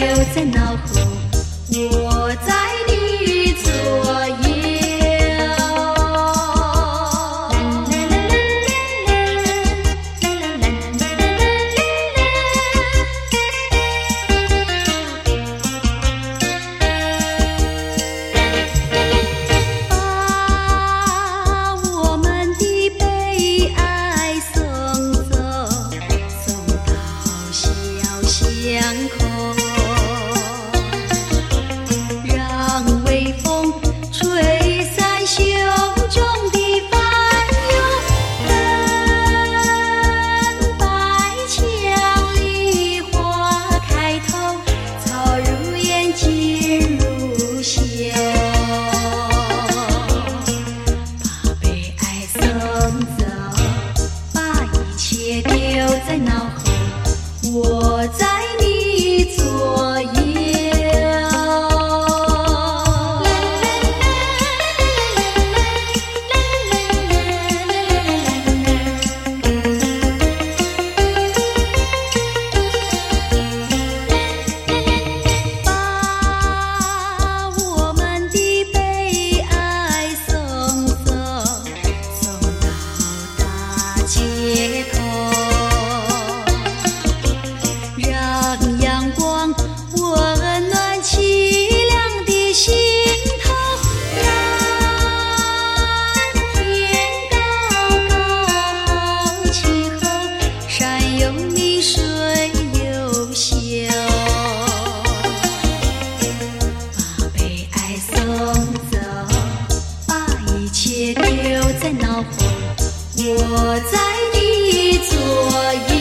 留在脑后，我在你左右。把我们的悲哀送走，送到小巷口。在脑后，我在你左右。